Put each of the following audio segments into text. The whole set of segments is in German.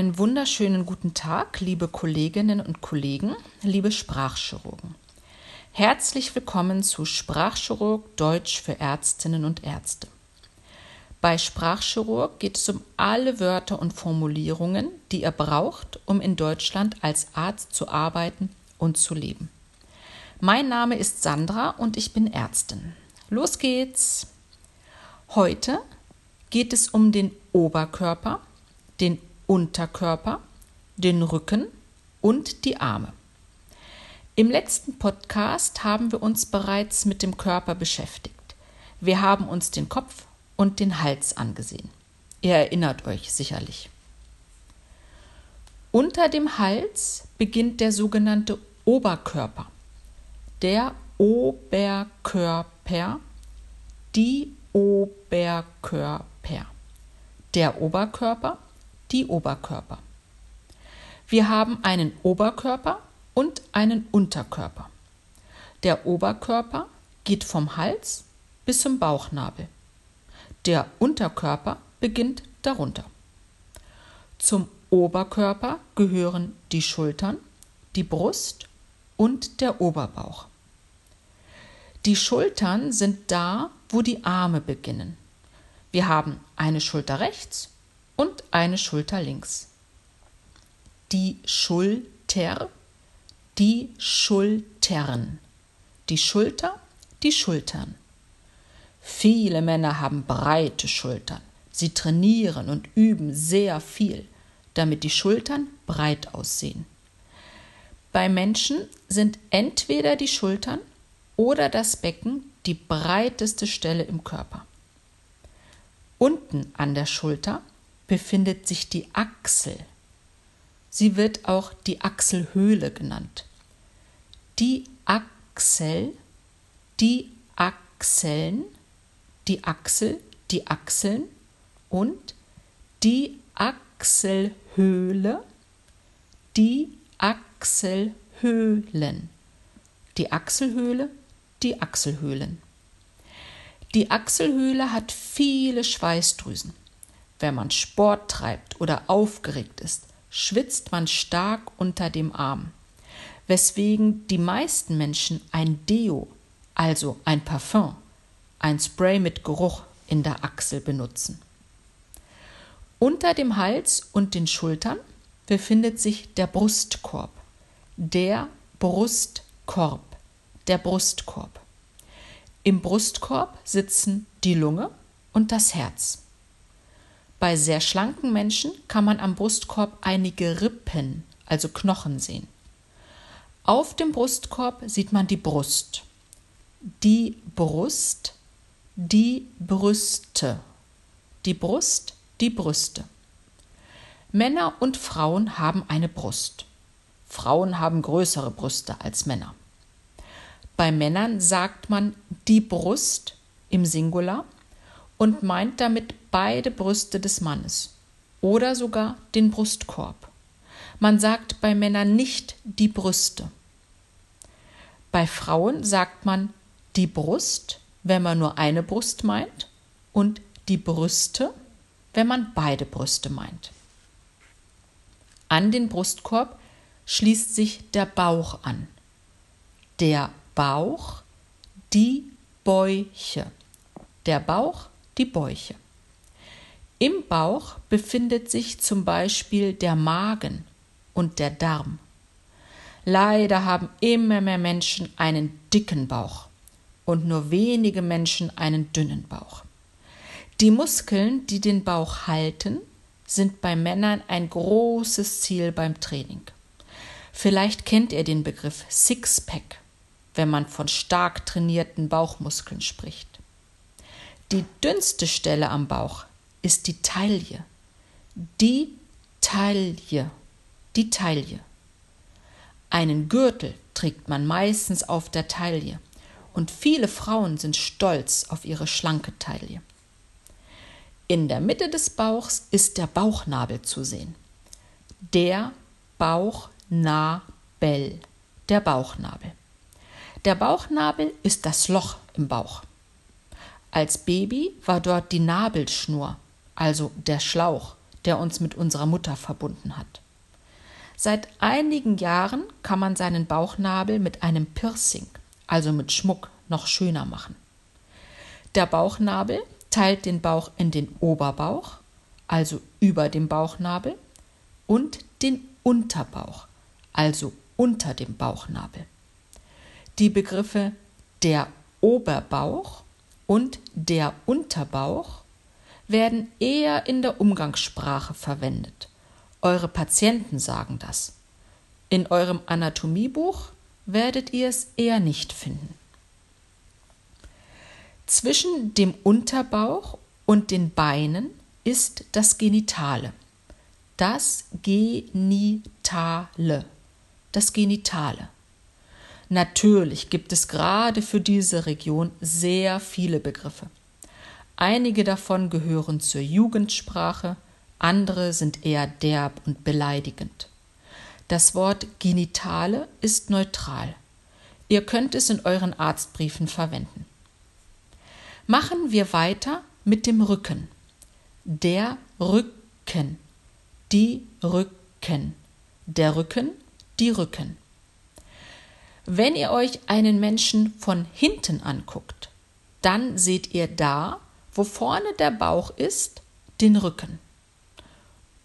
Einen wunderschönen guten Tag, liebe Kolleginnen und Kollegen, liebe Sprachchirurgen. Herzlich willkommen zu Sprachchirurg Deutsch für Ärztinnen und Ärzte. Bei Sprachchirurg geht es um alle Wörter und Formulierungen, die ihr braucht, um in Deutschland als Arzt zu arbeiten und zu leben. Mein Name ist Sandra und ich bin Ärztin. Los geht's! Heute geht es um den Oberkörper, den Unterkörper, den Rücken und die Arme. Im letzten Podcast haben wir uns bereits mit dem Körper beschäftigt. Wir haben uns den Kopf und den Hals angesehen. Ihr erinnert euch sicherlich. Unter dem Hals beginnt der sogenannte Oberkörper. Der Oberkörper, die Oberkörper. Der Oberkörper die Oberkörper. Wir haben einen Oberkörper und einen Unterkörper. Der Oberkörper geht vom Hals bis zum Bauchnabel. Der Unterkörper beginnt darunter. Zum Oberkörper gehören die Schultern, die Brust und der Oberbauch. Die Schultern sind da, wo die Arme beginnen. Wir haben eine Schulter rechts und eine Schulter links. Die Schulter, die Schultern, die Schulter, die Schultern. Viele Männer haben breite Schultern. Sie trainieren und üben sehr viel, damit die Schultern breit aussehen. Bei Menschen sind entweder die Schultern oder das Becken die breiteste Stelle im Körper. Unten an der Schulter befindet sich die Achsel. Sie wird auch die Achselhöhle genannt. Die Achsel, die Achseln, die Achsel, die Achseln und die Achselhöhle, die Achselhöhlen. Die Achselhöhle, die Achselhöhlen. Die Achselhöhle hat viele Schweißdrüsen. Wenn man Sport treibt oder aufgeregt ist, schwitzt man stark unter dem Arm, weswegen die meisten Menschen ein Deo, also ein Parfum, ein Spray mit Geruch in der Achsel benutzen. Unter dem Hals und den Schultern befindet sich der Brustkorb. Der Brustkorb. Der Brustkorb. Im Brustkorb sitzen die Lunge und das Herz. Bei sehr schlanken Menschen kann man am Brustkorb einige Rippen, also Knochen sehen. Auf dem Brustkorb sieht man die Brust. Die Brust, die Brüste. Die Brust, die Brüste. Männer und Frauen haben eine Brust. Frauen haben größere Brüste als Männer. Bei Männern sagt man die Brust im Singular und meint damit beide Brüste des Mannes oder sogar den Brustkorb. Man sagt bei Männern nicht die Brüste. Bei Frauen sagt man die Brust, wenn man nur eine Brust meint, und die Brüste, wenn man beide Brüste meint. An den Brustkorb schließt sich der Bauch an. Der Bauch, die Bäuche. Der Bauch, die Bäuche. Im Bauch befindet sich zum Beispiel der Magen und der Darm. Leider haben immer mehr Menschen einen dicken Bauch und nur wenige Menschen einen dünnen Bauch. Die Muskeln, die den Bauch halten, sind bei Männern ein großes Ziel beim Training. Vielleicht kennt ihr den Begriff Sixpack, wenn man von stark trainierten Bauchmuskeln spricht. Die dünnste Stelle am Bauch ist die Taille. Die Taille. Die Taille. Einen Gürtel trägt man meistens auf der Taille und viele Frauen sind stolz auf ihre schlanke Taille. In der Mitte des Bauchs ist der Bauchnabel zu sehen. Der Bauchnabel. Der Bauchnabel. Der Bauchnabel ist das Loch im Bauch. Als Baby war dort die Nabelschnur, also der Schlauch, der uns mit unserer Mutter verbunden hat. Seit einigen Jahren kann man seinen Bauchnabel mit einem Piercing, also mit Schmuck, noch schöner machen. Der Bauchnabel teilt den Bauch in den Oberbauch, also über dem Bauchnabel, und den Unterbauch, also unter dem Bauchnabel. Die Begriffe der Oberbauch und der Unterbauch werden eher in der Umgangssprache verwendet. Eure Patienten sagen das. In eurem Anatomiebuch werdet ihr es eher nicht finden. Zwischen dem Unterbauch und den Beinen ist das Genitale. Das Genitale. Das Genitale. Natürlich gibt es gerade für diese Region sehr viele Begriffe. Einige davon gehören zur Jugendsprache, andere sind eher derb und beleidigend. Das Wort Genitale ist neutral. Ihr könnt es in euren Arztbriefen verwenden. Machen wir weiter mit dem Rücken. Der Rücken. Die Rücken. Der Rücken, die Rücken. Wenn ihr euch einen Menschen von hinten anguckt, dann seht ihr da, wo vorne der Bauch ist, den Rücken.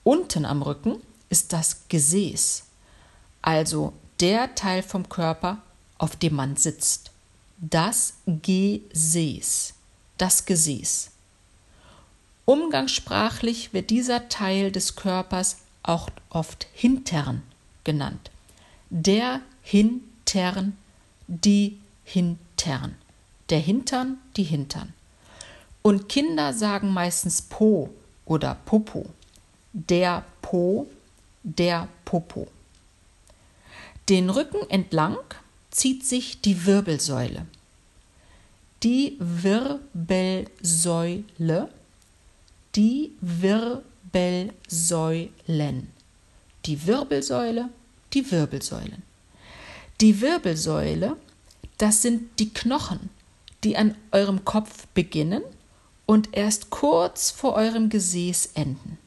Unten am Rücken ist das Gesäß, also der Teil vom Körper, auf dem man sitzt. Das Gesäß das Gesäß. Umgangssprachlich wird dieser Teil des Körpers auch oft Hintern genannt. Der Hintern, die Hintern. Der Hintern, die Hintern. Und Kinder sagen meistens Po oder Popo. Der Po, der Popo. Den Rücken entlang zieht sich die Wirbelsäule die Wirbelsäule, die Wirbelsäulen, die Wirbelsäule, die Wirbelsäulen. Die Wirbelsäule, das sind die Knochen, die an eurem Kopf beginnen und erst kurz vor eurem Gesäß enden.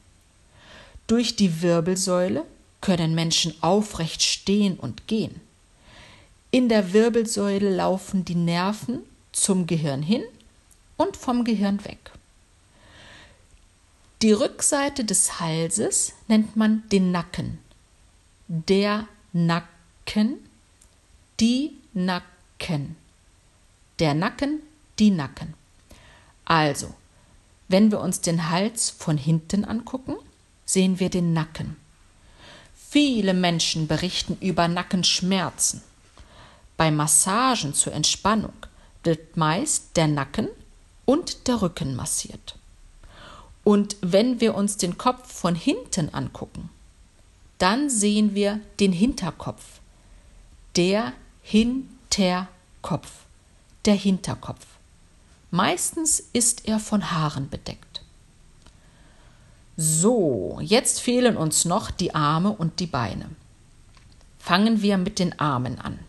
Durch die Wirbelsäule können Menschen aufrecht stehen und gehen. In der Wirbelsäule laufen die Nerven zum Gehirn hin und vom Gehirn weg. Die Rückseite des Halses nennt man den Nacken. Der Nacken, die Nacken. Der Nacken, die Nacken. Also, wenn wir uns den Hals von hinten angucken, sehen wir den Nacken. Viele Menschen berichten über Nackenschmerzen. Bei Massagen zur Entspannung wird meist der Nacken und der Rücken massiert. Und wenn wir uns den Kopf von hinten angucken, dann sehen wir den Hinterkopf. Der Hinterkopf. Der Hinterkopf. Meistens ist er von Haaren bedeckt. So, jetzt fehlen uns noch die Arme und die Beine. Fangen wir mit den Armen an.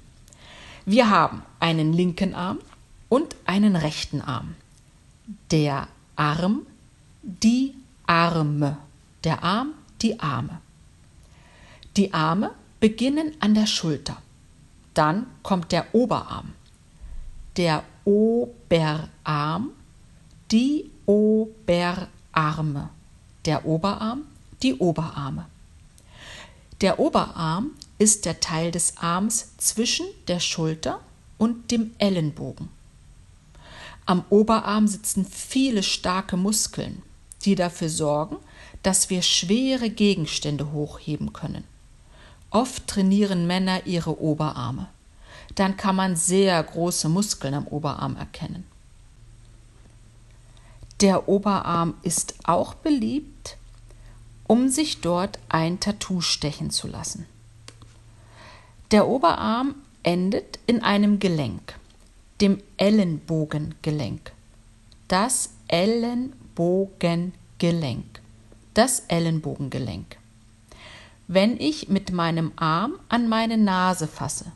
Wir haben einen linken Arm, und einen rechten Arm. Der Arm, die Arme. Der Arm, die Arme. Die Arme beginnen an der Schulter. Dann kommt der Oberarm. Der Oberarm, die Oberarme. Der Oberarm, die Oberarme. Der Oberarm ist der Teil des Arms zwischen der Schulter und dem Ellenbogen. Am Oberarm sitzen viele starke Muskeln, die dafür sorgen, dass wir schwere Gegenstände hochheben können. Oft trainieren Männer ihre Oberarme. Dann kann man sehr große Muskeln am Oberarm erkennen. Der Oberarm ist auch beliebt, um sich dort ein Tattoo stechen zu lassen. Der Oberarm endet in einem Gelenk dem Ellenbogengelenk. Das Ellenbogengelenk. Das Ellenbogengelenk. Wenn ich mit meinem Arm an meine Nase fasse,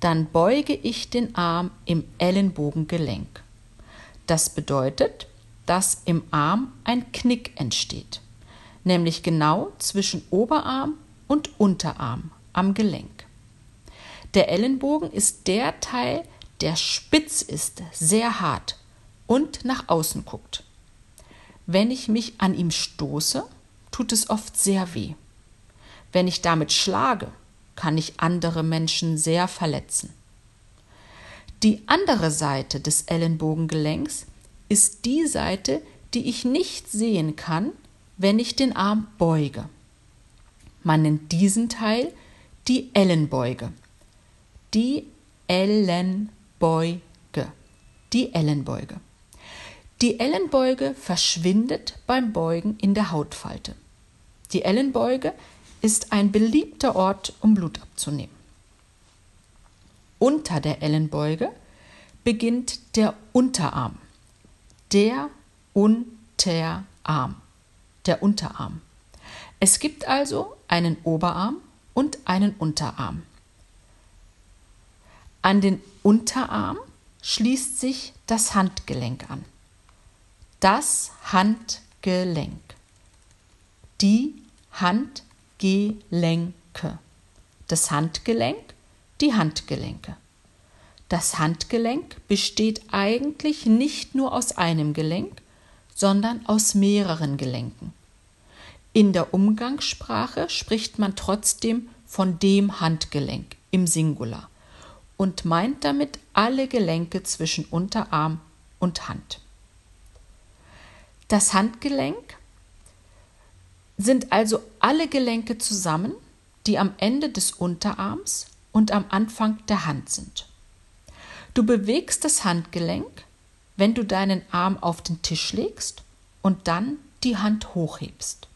dann beuge ich den Arm im Ellenbogengelenk. Das bedeutet, dass im Arm ein Knick entsteht. nämlich genau zwischen Oberarm und Unterarm am Gelenk. Der Ellenbogen ist der Teil, der spitz ist, sehr hart und nach außen guckt. Wenn ich mich an ihm stoße, tut es oft sehr weh. Wenn ich damit schlage, kann ich andere Menschen sehr verletzen. Die andere Seite des Ellenbogengelenks ist die Seite, die ich nicht sehen kann, wenn ich den Arm beuge. Man nennt diesen Teil die Ellenbeuge. Die Ellenbeuge. Die Ellenbeuge. Die Ellenbeuge verschwindet beim Beugen in der Hautfalte. Die Ellenbeuge ist ein beliebter Ort, um Blut abzunehmen. Unter der Ellenbeuge beginnt der Unterarm. Der Unterarm. Der Unterarm. Es gibt also einen Oberarm und einen Unterarm. An den Unterarm schließt sich das Handgelenk an. Das Handgelenk. Die Handgelenke. Das Handgelenk, die Handgelenke. Das Handgelenk besteht eigentlich nicht nur aus einem Gelenk, sondern aus mehreren Gelenken. In der Umgangssprache spricht man trotzdem von dem Handgelenk im Singular und meint damit alle Gelenke zwischen Unterarm und Hand. Das Handgelenk sind also alle Gelenke zusammen, die am Ende des Unterarms und am Anfang der Hand sind. Du bewegst das Handgelenk, wenn du deinen Arm auf den Tisch legst und dann die Hand hochhebst.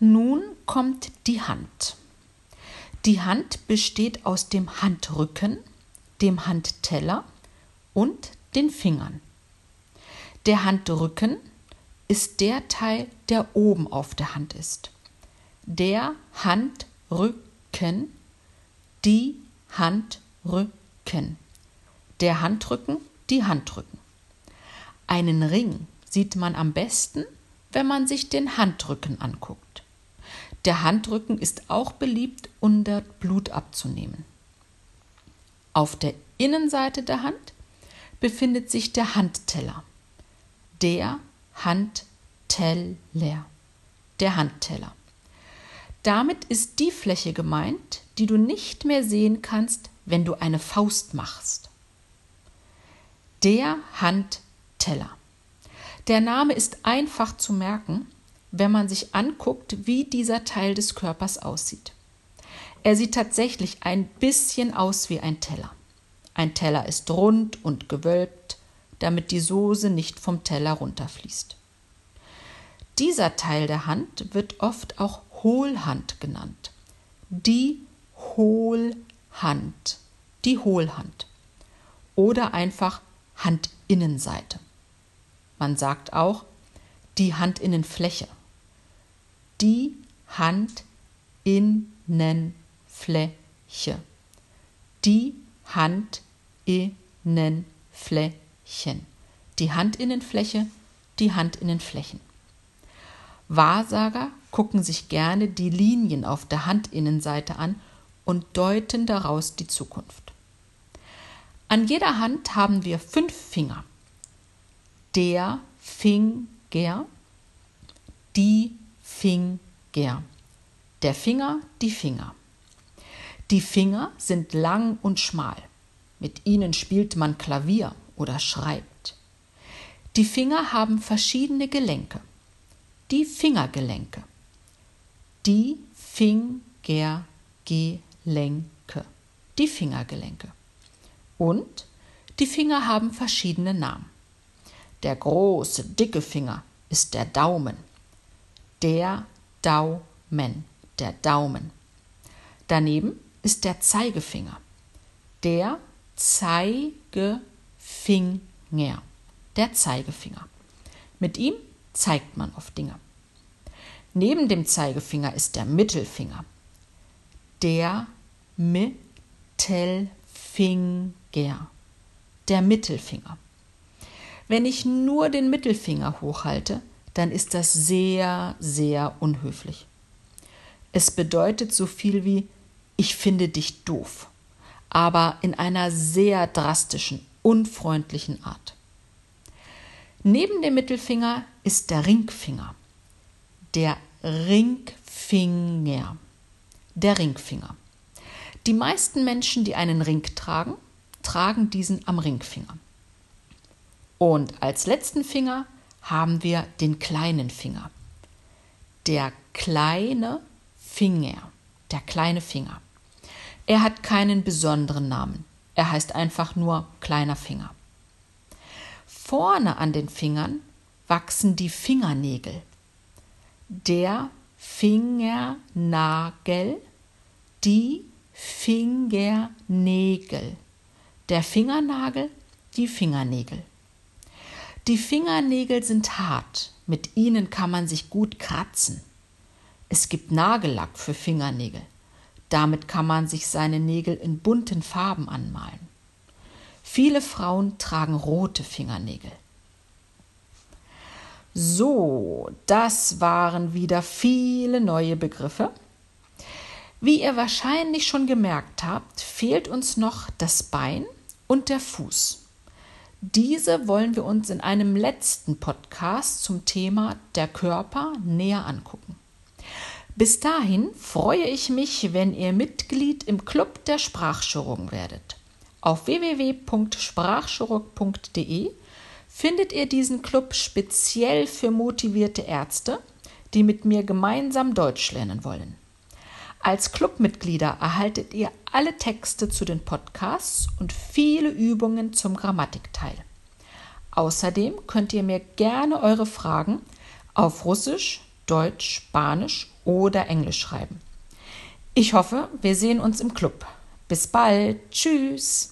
Nun kommt die Hand. Die Hand besteht aus dem Handrücken, dem Handteller und den Fingern. Der Handrücken ist der Teil, der oben auf der Hand ist. Der Handrücken, die Handrücken. Der Handrücken, die Handrücken. Einen Ring sieht man am besten, wenn man sich den Handrücken anguckt. Der Handrücken ist auch beliebt, um dort Blut abzunehmen. Auf der Innenseite der Hand befindet sich der Handteller. Der Handteller. Der Handteller. Damit ist die Fläche gemeint, die du nicht mehr sehen kannst, wenn du eine Faust machst. Der Handteller. Der Name ist einfach zu merken, wenn man sich anguckt, wie dieser Teil des Körpers aussieht. Er sieht tatsächlich ein bisschen aus wie ein Teller. Ein Teller ist rund und gewölbt, damit die Soße nicht vom Teller runterfließt. Dieser Teil der Hand wird oft auch Hohlhand genannt. Die Hohlhand. Die Hohlhand. Oder einfach Handinnenseite. Man sagt auch die Handinnenfläche. Die Handinnenfläche. Die Handinnenflächen. Die Handinnenfläche, die Handinnenflächen. Wahrsager gucken sich gerne die Linien auf der Handinnenseite an und deuten daraus die Zukunft. An jeder Hand haben wir fünf Finger. Der Finger, die Finger. Der Finger, die Finger. Die Finger sind lang und schmal. Mit ihnen spielt man Klavier oder schreibt. Die Finger haben verschiedene Gelenke die Fingergelenke. Die Fingergelenke. Die Fingergelenke. Und die Finger haben verschiedene Namen. Der große, dicke Finger ist der Daumen. Der Daumen. Der Daumen. Daneben ist der Zeigefinger. Der Zeigefinger. Der Zeigefinger. Mit ihm zeigt man auf Dinge. Neben dem Zeigefinger ist der Mittelfinger. Der Mittelfinger. Der Mittelfinger. Wenn ich nur den Mittelfinger hochhalte, dann ist das sehr, sehr unhöflich. Es bedeutet so viel wie ich finde dich doof, aber in einer sehr drastischen, unfreundlichen Art. Neben dem Mittelfinger ist der Ringfinger. Der Ringfinger. Der Ringfinger. Die meisten Menschen, die einen Ring tragen, tragen diesen am Ringfinger. Und als letzten Finger haben wir den kleinen Finger. Der kleine Finger. Der kleine Finger. Er hat keinen besonderen Namen. Er heißt einfach nur kleiner Finger. Vorne an den Fingern wachsen die Fingernägel. Der Fingernagel, die Fingernägel. Der Fingernagel, die Fingernägel. Die Fingernägel sind hart, mit ihnen kann man sich gut kratzen. Es gibt Nagellack für Fingernägel. Damit kann man sich seine Nägel in bunten Farben anmalen. Viele Frauen tragen rote Fingernägel. So, das waren wieder viele neue Begriffe. Wie ihr wahrscheinlich schon gemerkt habt, fehlt uns noch das Bein und der Fuß. Diese wollen wir uns in einem letzten Podcast zum Thema der Körper näher angucken. Bis dahin freue ich mich, wenn ihr Mitglied im Club der Sprachchirurgen werdet. Auf www.sprachchirurg.de findet ihr diesen Club speziell für motivierte Ärzte, die mit mir gemeinsam Deutsch lernen wollen. Als Clubmitglieder erhaltet ihr alle Texte zu den Podcasts und viele Übungen zum Grammatikteil. Außerdem könnt ihr mir gerne eure Fragen auf Russisch, Deutsch, Spanisch oder Englisch schreiben. Ich hoffe, wir sehen uns im Club. Bis bald. Tschüss.